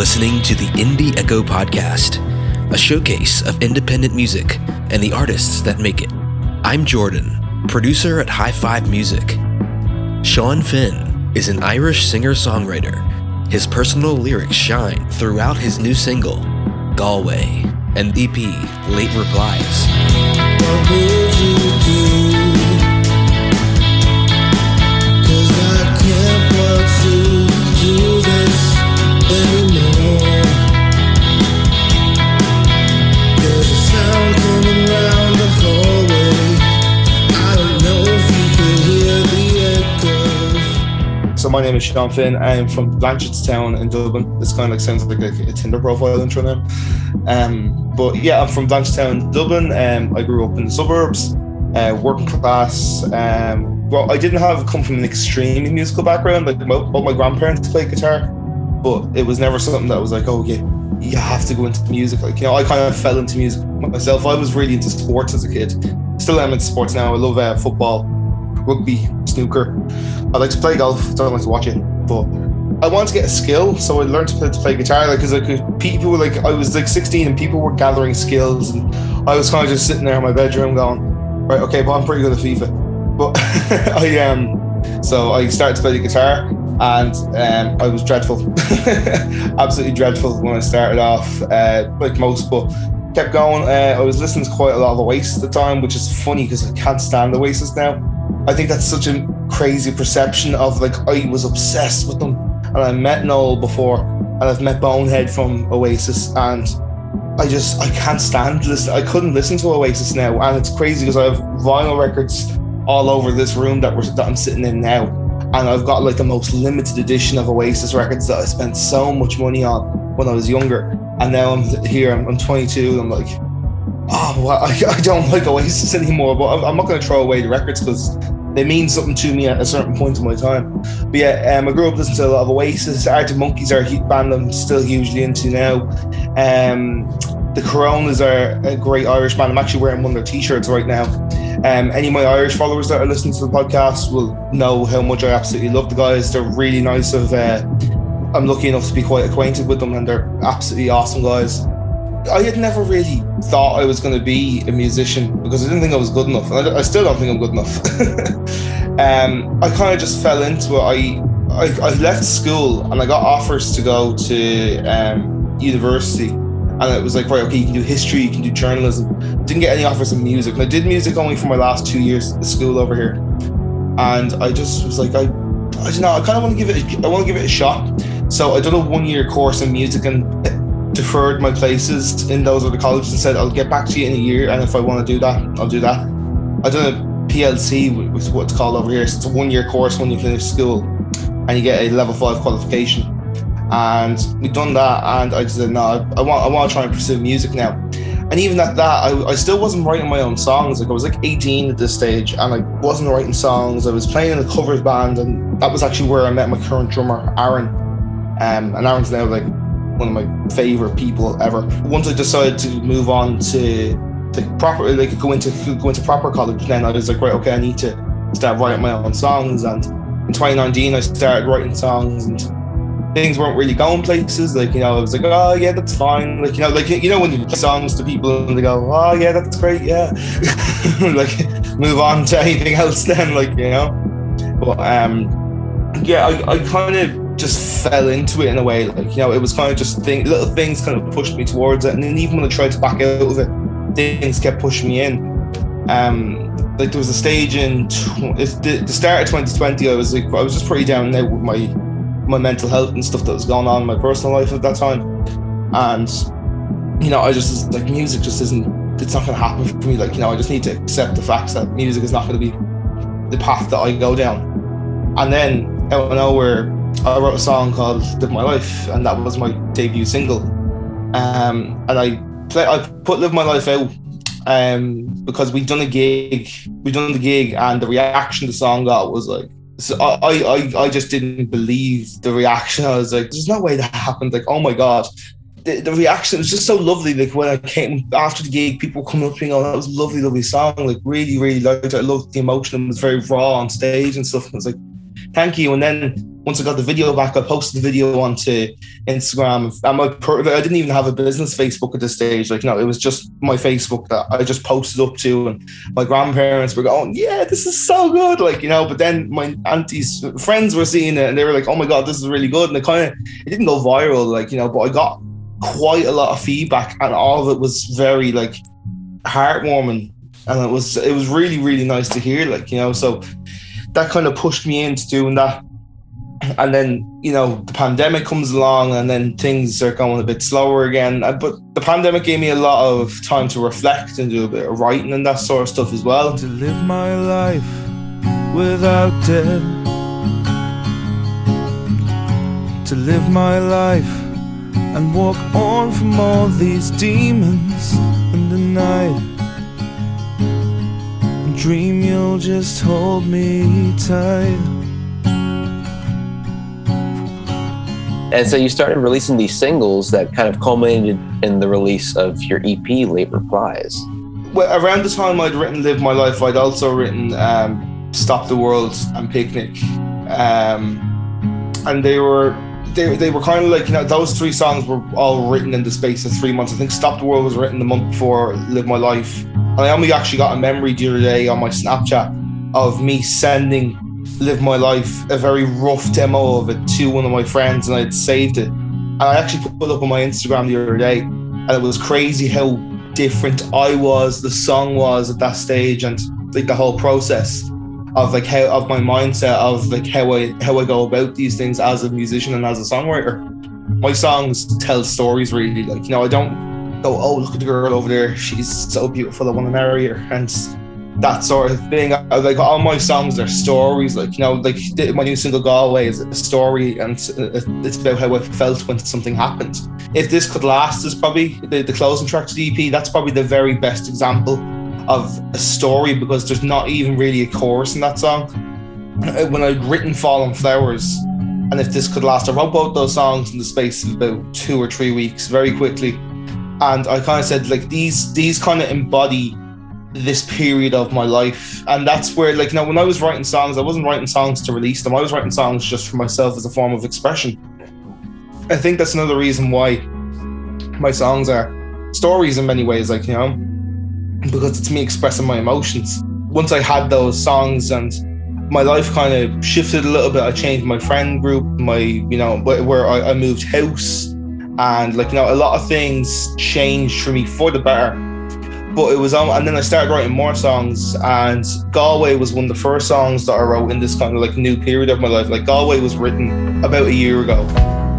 listening to the Indie Echo Podcast, a showcase of independent music and the artists that make it. I'm Jordan, producer at High Five Music. Shaun Finn is an Irish singer songwriter. His personal lyrics shine throughout his new single, Galway, and EP, Late Replies. My name is Shaun Finn. I'm from Blanchardstown in Dublin. This kind of like sounds like a, a Tinder profile intro now. Um, but yeah, I'm from Blanchardstown, Dublin. Um, I grew up in the suburbs, uh, working class. Um, well, I didn't have come from an extremely musical background. Like my, both my grandparents played guitar, but it was never something that was like, oh, yeah, you have to go into music. Like you know, I kind of fell into music myself. I was really into sports as a kid. Still am into sports now. I love uh, football, rugby, snooker. I like to play golf. Don't like to watch it, but I wanted to get a skill, so I learned to play, to play guitar. Like, because like people were like, I was like 16, and people were gathering skills, and I was kind of just sitting there in my bedroom going, right, okay, but I'm pretty good at FIFA. But I um, so I started to play the guitar, and um, I was dreadful, absolutely dreadful when I started off, uh, like most, but kept going. Uh, I was listening to quite a lot of the Oasis at the time, which is funny because I can't stand the Oasis now. I think that's such a crazy perception of like I was obsessed with them, and I met Noel before, and I've met Bonehead from Oasis, and I just I can't stand this. I couldn't listen to Oasis now, and it's crazy because I have vinyl records all over this room that we're that I'm sitting in now, and I've got like the most limited edition of Oasis records that I spent so much money on when I was younger, and now I'm here. I'm, I'm 22. I'm like, oh, well, I, I don't like Oasis anymore. But I'm, I'm not going to throw away the records because they mean something to me at a certain point in my time. But yeah, um, I grew up listening to a lot of Oasis. Arctic Monkeys are a band I'm still hugely into now. Um, the Coronas are a great Irish band. I'm actually wearing one of their t-shirts right now. Um, any of my Irish followers that are listening to the podcast will know how much I absolutely love the guys. They're really nice. Of uh, I'm lucky enough to be quite acquainted with them, and they're absolutely awesome guys. I had never really thought I was going to be a musician because I didn't think I was good enough. And I, I still don't think I'm good enough. um, I kind of just fell into it. I, I I left school and I got offers to go to um, university, and it was like, right, okay, you can do history, you can do journalism. Didn't get any offers in music. And I did music only for my last two years at school over here, and I just was like, I, I don't know, I kind of want to give it, a, I want to give it a shot. So I did a one year course in music and deferred my places in those other colleges and said I'll get back to you in a year, and if I want to do that, I'll do that. I've done a PLC, which is what it's called over here. So it's a one-year course when you finish school, and you get a level five qualification. And we've done that, and I said no, I, I want I want to try and pursue music now. And even at that, I, I still wasn't writing my own songs. Like I was like 18 at this stage, and I wasn't writing songs. I was playing in a covers band, and that was actually where I met my current drummer, Aaron. Um, and Aaron's now like one of my favorite people ever. Once I decided to move on to to proper, like go into go into proper college, then I was like, right, okay, I need to start writing my own songs. And in 2019, I started writing songs, and things weren't really going places. Like you know, I was like, oh yeah, that's fine. Like you know, like you know when you play songs to people and they go, oh yeah, that's great, yeah. like move on to anything else then, like you know. But um, yeah, I, I kind of just fell into it in a way. Like, you know, it was kind of just thing, little things kind of pushed me towards it. And then even when I tried to back out of it, things kept pushing me in. Um, like there was a stage in the, the start of 2020. I was like, I was just pretty down now with my my mental health and stuff that was going on in my personal life at that time. And you know, I just like, music just isn't. It's not to happen for me. Like, you know, I just need to accept the facts that music is not to be the path that I go down. And then out of nowhere, I wrote a song called "Live My Life," and that was my debut single. Um, and I play, I put "Live My Life" out um, because we'd done a gig, we'd done the gig, and the reaction the song got was like. So I, I, I just didn't believe the reaction. I was like, "There's no way that happened!" Like, oh my god, the, the reaction was just so lovely. Like when I came after the gig, people coming up to me, "Oh, that was a lovely, lovely song." Like really, really liked it. I loved the emotion. It was very raw on stage and stuff. And I was like, "Thank you." And then once I got the video back, I posted the video onto Instagram. And my I didn't even have a business Facebook at this stage. Like, no, it was just my Facebook that I just posted up to, and my grandparents were going, "Yeah, this is so good!" Like, you know. But then my auntie's friends were seeing it, and they were like, "Oh my god, this is really good!" And it kind of it didn't go viral, like you know, but I got quite a lot of feedback, and all of it was very like heartwarming, and it was it was really really nice to hear, like you know. So that kind of pushed me into doing that and then you know the pandemic comes along and then things are going a bit slower again. Uh, but the pandemic gave me a lot of time to reflect and do a bit of writing and that sort of stuff as well. To live my life without debt. To live my life and walk on from all these demons in the night. And dream you'll just hold me tight And so you started releasing these singles that kind of culminated in the release of your EP, Late Replies. Well, around the time I'd written Live My Life, I'd also written um, Stop the World and Picnic. Um, and they were they, they were kind of like, you know, those three songs were all written in the space of three months. I think Stop the World was written the month before Live My Life. And I only actually got a memory the other day on my Snapchat of me sending live my life a very rough demo of it to one of my friends and I'd saved it. And I actually put it up on my Instagram the other day. And it was crazy how different I was, the song was at that stage, and like the whole process of like how of my mindset of like how I how I go about these things as a musician and as a songwriter. My songs tell stories really. Like, you know, I don't go, oh look at the girl over there, she's so beautiful, I want to marry her. And that sort of thing. Like all my songs are stories. Like you know, like my new single "Galway" is a story, and uh, it's about how I felt when something happened. If this could last, is probably the, the closing track to the EP. That's probably the very best example of a story because there's not even really a chorus in that song. When I'd written "Fallen Flowers," and if this could last, I wrote both those songs in the space of about two or three weeks, very quickly. And I kind of said like these these kind of embody this period of my life. And that's where like know when i was writing songs i wasn't writing songs to release them. I was writing songs just for myself as a form of expression. I think that's another reason why my songs are stories in many ways like you know because it's me expressing my emotions. Once i had those songs and my life kind of shifted a little bit i changed my friend group my you know where I, I moved house. And like you know a lot of things changed for me for the better but it was on, and then I started writing more songs, and Galway was one of the first songs that I wrote in this kind of like new period of my life. Like Galway was written about a year ago.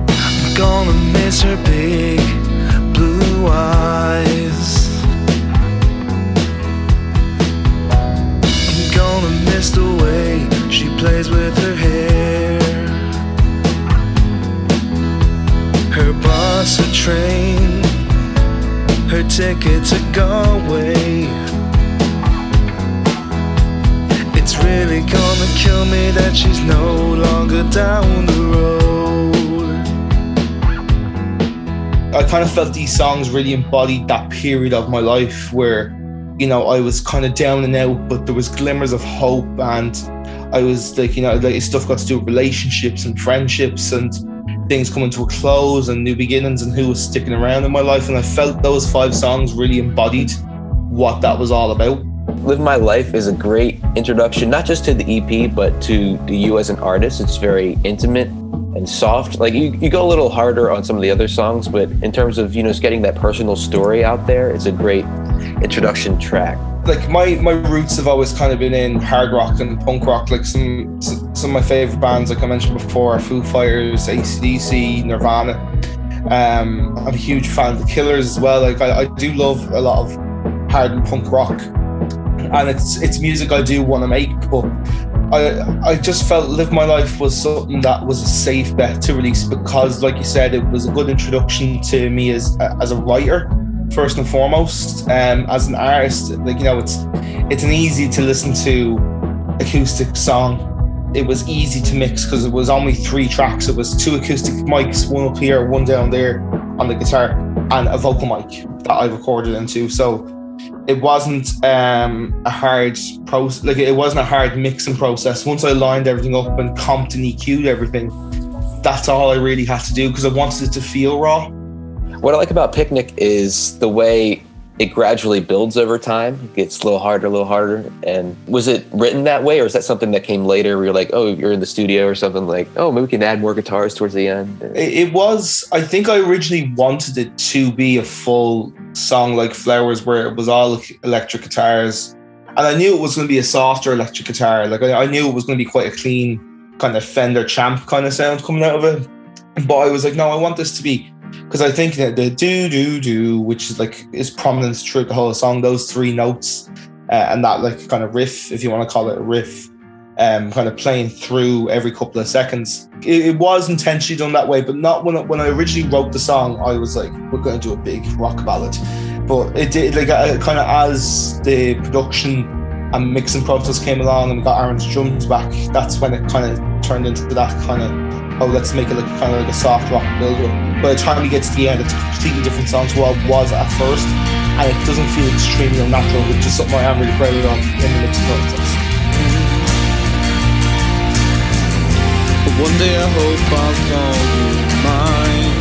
I'm gonna miss her big blue eyes. I'm gonna miss the way she plays with her hair. Her bus, a train her ticket to Galway. It's really gonna kill me that she's no longer down the road. I kind of felt these songs really embodied that period of my life where, you know, I was kind of down and out, but there was glimmers of hope and I was like, you know, like stuff got to do with relationships and friendships and things coming to a close and new beginnings and who was sticking around in my life. And I felt those five songs really embodied what that was all about. Live My Life is a great introduction, not just to the EP, but to you as an artist. It's very intimate and soft. Like you, you go a little harder on some of the other songs, but in terms of, you know, just getting that personal story out there, it's a great introduction track like my my roots have always kind of been in hard rock and punk rock. Like some some of my favorite bands, like I mentioned before, are Foo Fighters, ACDC, Nirvana. Um, I'm a huge fan of the Killers as well. Like I, I do love a lot of hard and punk rock, and it's it's music I do want to make. But I I just felt Live My Life was something that was a safe bet to release because, like you said, it was a good introduction to me as as a writer first and foremost. Um, as an artist, like you know, it's it's an easy to listen to acoustic song. It was easy to mix because it was only three tracks. It was two acoustic mics, one up here, one down there on the guitar, and a vocal mic that I recorded into. So it wasn't um, a hard process. Like it wasn't a hard mixing process. Once I lined everything up and comped and EQ'd everything, that's all I really had to do because I wanted it to feel raw. What I like about Picnic is the way it gradually builds over time. It gets a little harder, a little harder. And was it written that way, or is that something that came later where you're like, oh, you're in the studio or something like, oh, maybe we can add more guitars towards the end? It, was, I think I originally wanted it to be a full song like Flowers, where it was all electric guitars. And I knew it was going to be a softer electric guitar. Like I knew it was going to be quite a clean kind of Fender Champ kind of sound coming out of it. But I was like, no, I want this to be because I think that the do do do, which is like is prominent throughout the whole song, those three notes uh, and that like kind of riff, if you want to call it a riff, um, kind of playing through every couple of seconds. It, it was intentionally done that way, but not when when I originally wrote the song. I was like, we're going to do a big rock ballad, but it did like uh, kind of as the production and mixing process came along and we got Aaron's drums back. That's when it kind of turned into that kind of oh, let's make it like kind of like a soft rock build up. By the time you get to the end, it's a completely different song to what it was at first, and it doesn't feel extremely unnatural, which is something I am really proud of in the mixing process. But one day I hope I'll call you mine.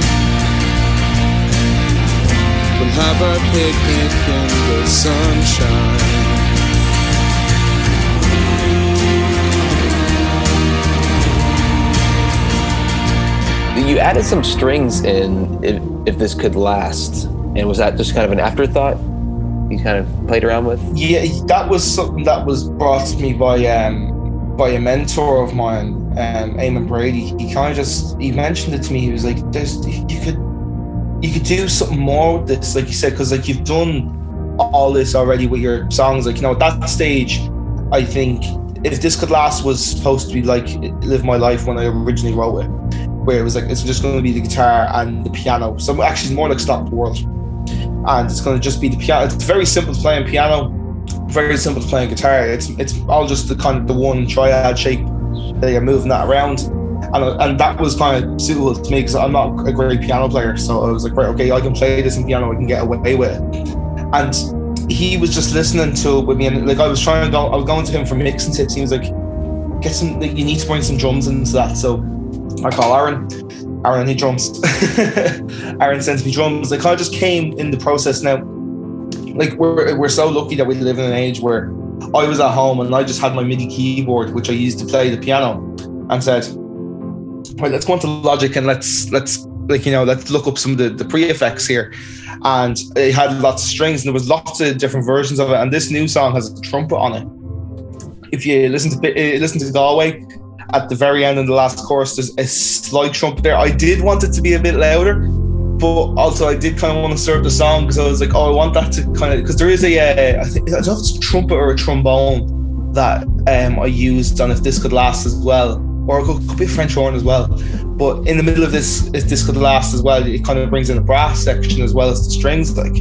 We'll have our picnic in the sunshine. You added some strings in if, if this could last. And was that just kind of an afterthought you kind of played around with? Yeah, that was something that was brought to me by um by a mentor of mine, um, Eamon Brady. He kind of just he mentioned it to me. He was like, "There's you could you could do something more with this, like you said, because like you've done all this already with your songs. Like you know, at that stage, I think if this could last was supposed to be like live my life when I originally wrote it, where it was like it's just going to be the guitar and the piano. So actually, it's more like Stop the World, and it's going to just be the piano. It's very simple to play on piano, very simple to play on guitar. It's it's all just the kind of the one triad shape that you're moving that around. And, and that was kind of suitable to me because I'm not a great piano player. So I was like, right, okay, I can play this in piano, I can get away with it. And he was just listening to it with me, and like I was trying to go, I was going to him for mixing tips. He was like, get some, like, you need to bring some drums into that. So I call Aaron. Aaron, I need drums. Aaron sends me drums. Kind of just came in the process now. Like we're we're so lucky that we live in an age where I was at home and I just had my MIDI keyboard, which I used to play the piano, and said, "Right, let's go into Logic and let's let's like you know let's look up some of the, the pre effects here." And it had lots of strings and there was lots of different versions of it. And this new song has a trumpet on it. If you listen to uh, listen to Galway, at the very end in the last chorus, there's a slight trumpet there. I did want it to be a bit louder, but also I did kind of want to serve the song because I was like, oh, I want that to kind of because there is a uh, I think I don't know if it's a trumpet or a trombone that um, I used on if this could last as well, or it could, could be a French horn as well. But in the middle of this, if this could last as well, it kind of brings in the brass section as well as the strings, like.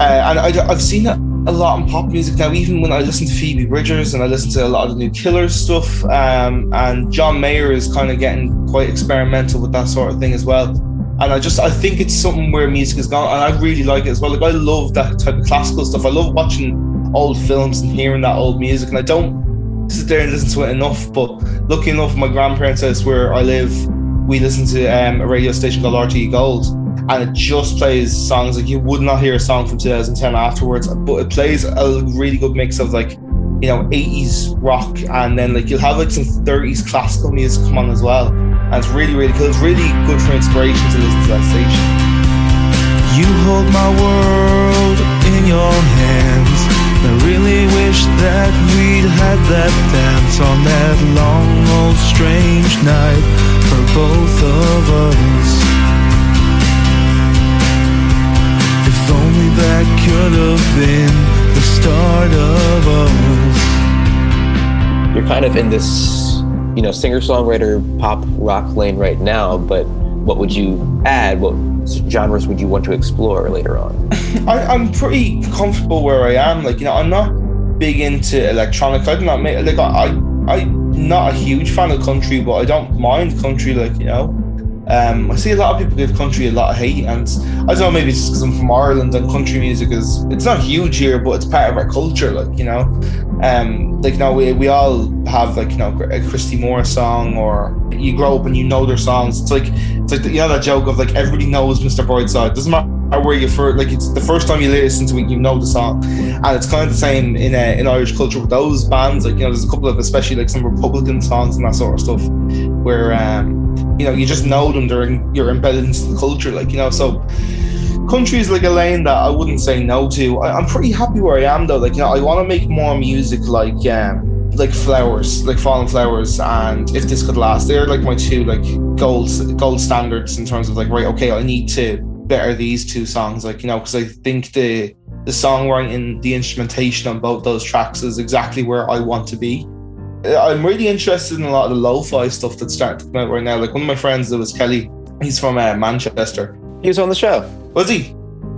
Uh, and I, I've seen that a lot in pop music now. Even when I listen to Phoebe Bridgers and I listen to a lot of the new Killers stuff, um, and John Mayer is kind of getting quite experimental with that sort of thing as well. And I just I think it's something where music has gone, and I really like it as well. Like I love that type of classical stuff. I love watching old films and hearing that old music, and I don't sit there and listen to it enough. But lucky enough, my grandparents' house where I live, we listen to um, a radio station called RTE Gold and it just plays songs like you would not hear a song from 2010 afterwards, but it plays a really good mix of like you know 80s rock and then like you'll have like some 30s classical music come on as well, and it's really really cool. It's really good for inspiration to listen to that station. You hold my world in your hands. I really wish that we'd had that dance on that long old strange night for both of us. Only that could have been the start of us. You're kind of in this, you know, singer songwriter pop rock lane right now, but what would you add? What genres would you want to explore later on? I, I'm pretty comfortable where I am. Like, you know, I'm not big into electronic. I'm not like I, I I'm not a huge fan of country, but I don't mind country. Like, you know, Um, I see a lot of people give country a lot of hate, and I don't know, maybe it's because I'm from Ireland and country music is it's not huge here, but it's part of our culture, like you know. Um, like know, we, we all have like you know a Christy Moore song, or you grow up and you know their songs. It's like it's like you know that joke of like everybody knows Mr. Brightside. Doesn't matter where you first like it's the first time you listen to it, you know the song, and it's kind of the same in uh, in Irish culture with those bands. Like you know, there's a couple of especially like some Republican songs and that sort of stuff, where um you know you just know them. They're in, you're embedded into the culture, like you know. So country is like a lane that I wouldn't say no to. I, am pretty happy where I am though. Like you know, I want to make more music like um like flowers, like fallen flowers, and if this could last. They're like my two like gold gold standards in terms of like right, okay, I need to better these two songs, like you know, because I think the the songwriting, the instrumentation on both those tracks is exactly where I want to be. I'm really interested in a lot of the lo-fi stuff that's starting to come out right now. Like one of my friends, Lewis Kelly, he's from uh, Manchester. He was on the show. Was he?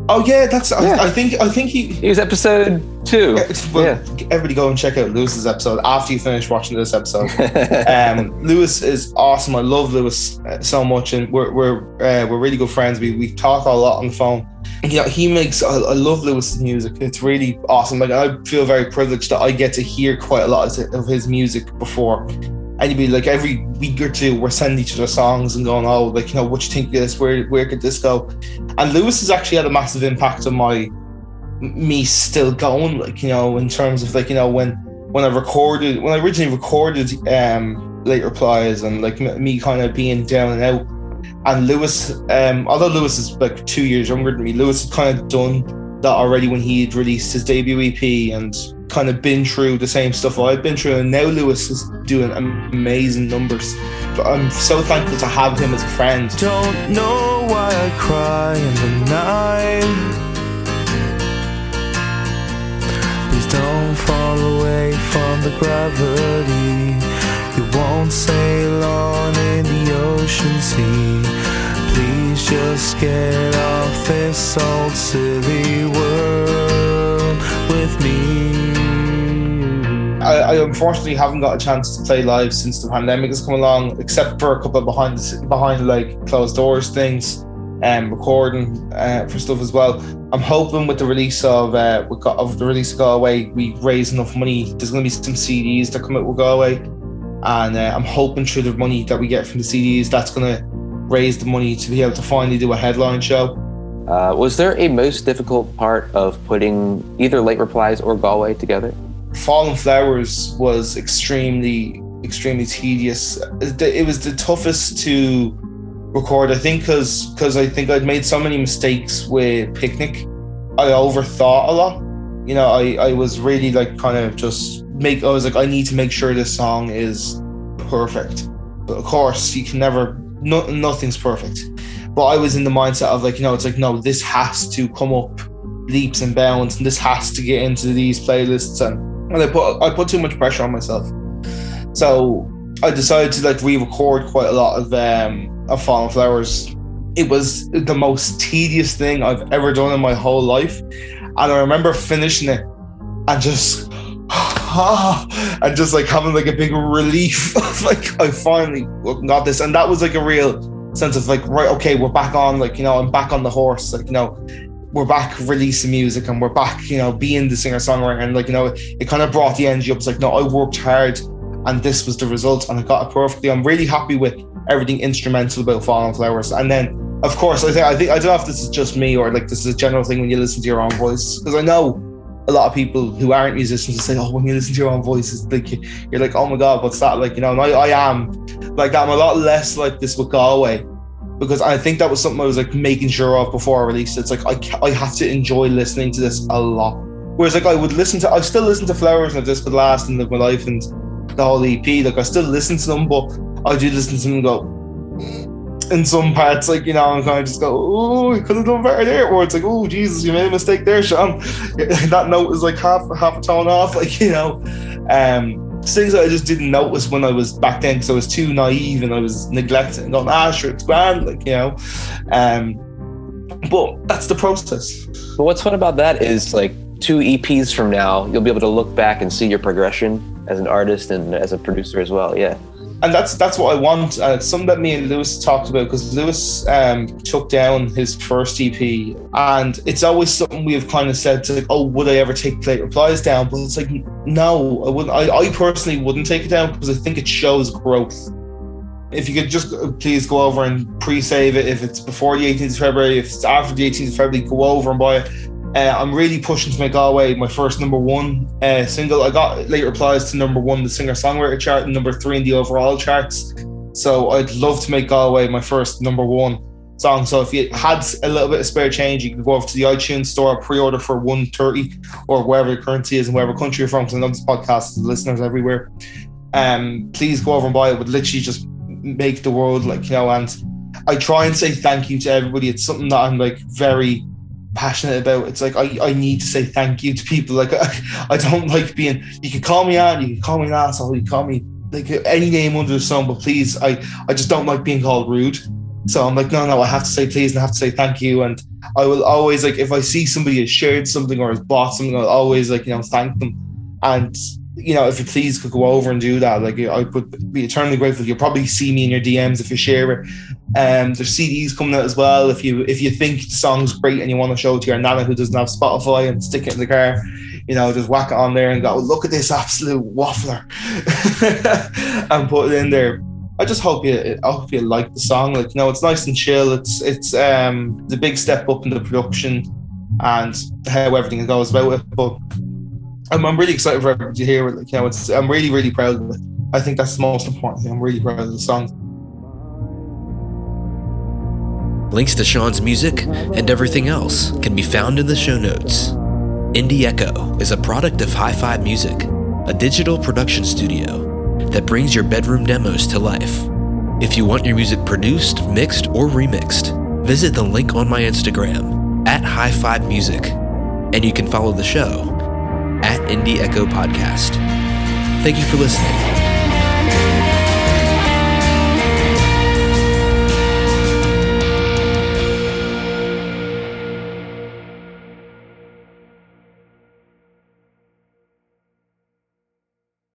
Oh yeah, that's. Yeah. I, I, think. I think he. He was episode two. Well, yeah. Everybody go and check out Lewis's episode after you finish watching this episode. um, Lewis is awesome. I love Lewis uh, so much, and we're we're uh, we're really good friends. We we talk a lot on the phone. You know, he makes. I, I love Lewis's music. It's really awesome. Like I feel very privileged that I get to hear quite a lot of his music before be like every week or two we're sending each other songs and going oh like you know what you think of this? Where where could this go? And lewis has actually had a massive impact on my me still going like you know in terms of like you know when when i recorded when i originally recorded um late replies and like me kind of being down and out. And lewis um although lewis is like two years younger than me lewis had kind of done that already when he had released his debut ep and kind of been through the same stuff I've been through, and now Lewis is doing amazing numbers. But I'm so thankful to have him as a friend. Don't know why I cry in the night. Please don't fall away from the gravity. You won't sail on in the ocean sea. Please just get off this old silly world with me. I, I, unfortunately haven't got a chance to play live since the pandemic has come along, except for a couple of behind the, behind like closed doors things and um, recording uh, for stuff as well. I'm hoping with the release of uh, of the release of Galway, we raise enough money. There's going to be some CDs that come out with Galway, and uh, I'm hoping through the money that we get from the CDs, that's going to raise the money to be able to finally do a headline show. Uh, was there a most difficult part of putting either late replies or Galway together? Fallen Flowers was extremely, extremely tedious. It was the toughest to record, I think, because because I think I'd made so many mistakes with Picnic. I overthought a lot. You know, I, I was really like kind of just make I was like, I need to make sure this song is perfect. But of course, you can never no, nothing's perfect. But I was in the mindset of like, you know, it's like, no, this has to come up leaps and bounds, and this has to get into these playlists and and I put I put too much pressure on myself. So I decided to like re-record quite a lot of um of Fallen Flowers. It was the most tedious thing I've ever done in my whole life. And I remember finishing it and just and just like having like a big relief of like I finally got this. And that was like a real sense of like, right, okay, we're back on, like, you know, I'm back on the horse. Like, you know, we're back releasing music and we're back, you know, being the singer songwriter. And like, you know, it, kind of brought the energy up. It's like, no, I worked hard and this was the result and I got it perfectly. I'm really happy with everything instrumental about Fallen Flowers. And then, of course, I think, I think, I don't know if this is just me or like this is a general thing when you listen to your own voice. Because I know a lot of people who aren't musicians say, oh, when you listen to your own voice, it's like, you're like, oh my God, what's that? Like, you know, and I, I am like. I'm a lot less like this with Galway because I think that was something I was like making sure of before I released it. It's like I, I have to enjoy listening to this a lot. Whereas like I would listen to, I still listen to Flowers and This Could Last and Live My Life and the whole EP. Like I still listen to them, but I do listen to them and go, in some parts, like, you know, I'm kind of just go, oh, you could have done better there. Or it's like, oh, Jesus, you made a mistake there, Shaun. that note is like half, half a tone off, like, you know. Um, things that I just didn't notice when I was back then because I was too naive and I was neglecting going, ah, sure, it's grand, like, you know. Um, but that's the process. But what's fun about that is like two EPs from now, you'll be able to look back and see your progression as an artist and as a producer as well. Yeah. And that's that's what I want. Uh, it's something that me and Lewis talked about because Lewis um, took down his first EP, and it's always something we have kind of said to like, oh, would I ever take Late Replies down? But it's like, no, I wouldn't. I, I personally wouldn't take it down because I think it shows growth. If you could just uh, please go over and pre-save it. If it's before the 18th of February, if it's after the 18th of February, go over and buy it. Uh, I'm really pushing to make Galway my first number one uh, single. I got late replies to number one, the singer songwriter chart, and number three in the overall charts. So I'd love to make Galway my first number one song. So if you had a little bit of spare change, you can go over to the iTunes store, pre-order for 130 or wherever your currency is and wherever country you're from, because I know this podcast is listeners everywhere. Um, please go over and buy it. Would literally just make the world like you know. And I try and say thank you to everybody. It's something that I'm like very passionate about. It's like I, I need to say thank you to people. Like I, I don't like being. You can call me on. You can call me an asshole. You can call me like any name under the sun. But please, I I just don't like being called rude. So I'm like, no, no, I have to say please and I have to say thank you. And I will always like if I see somebody has shared something or has bought something, I'll always like you know thank them. And you know, if you please could go over and do that, like I would be eternally grateful. You'll probably see me in your DMs if you share it. Um, there's CDs coming out as well. If you if you think the song's great and you want to show it to your nana who doesn't have Spotify and stick it in the car, you know, just whack it on there and go, look at this absolute waffler, and put it in there. I just hope you I hope you like the song. Like, you know, it's nice and chill. It's it's um the big step up in the production and how everything goes about it. But I'm, I'm really excited for everybody to hear it. You know, it's I'm really really proud of it. I think that's the most important thing. I'm really proud of the song. Links to Shaun's music and everything else can be found in the show notes. Indie Echo is a product of High Five Music, a digital production studio that brings your bedroom demos to life. If you want your music produced, mixed, or remixed, visit the link on my Instagram at High Five Music, and you can follow the show at Indie Echo Podcast. Thank you for listening.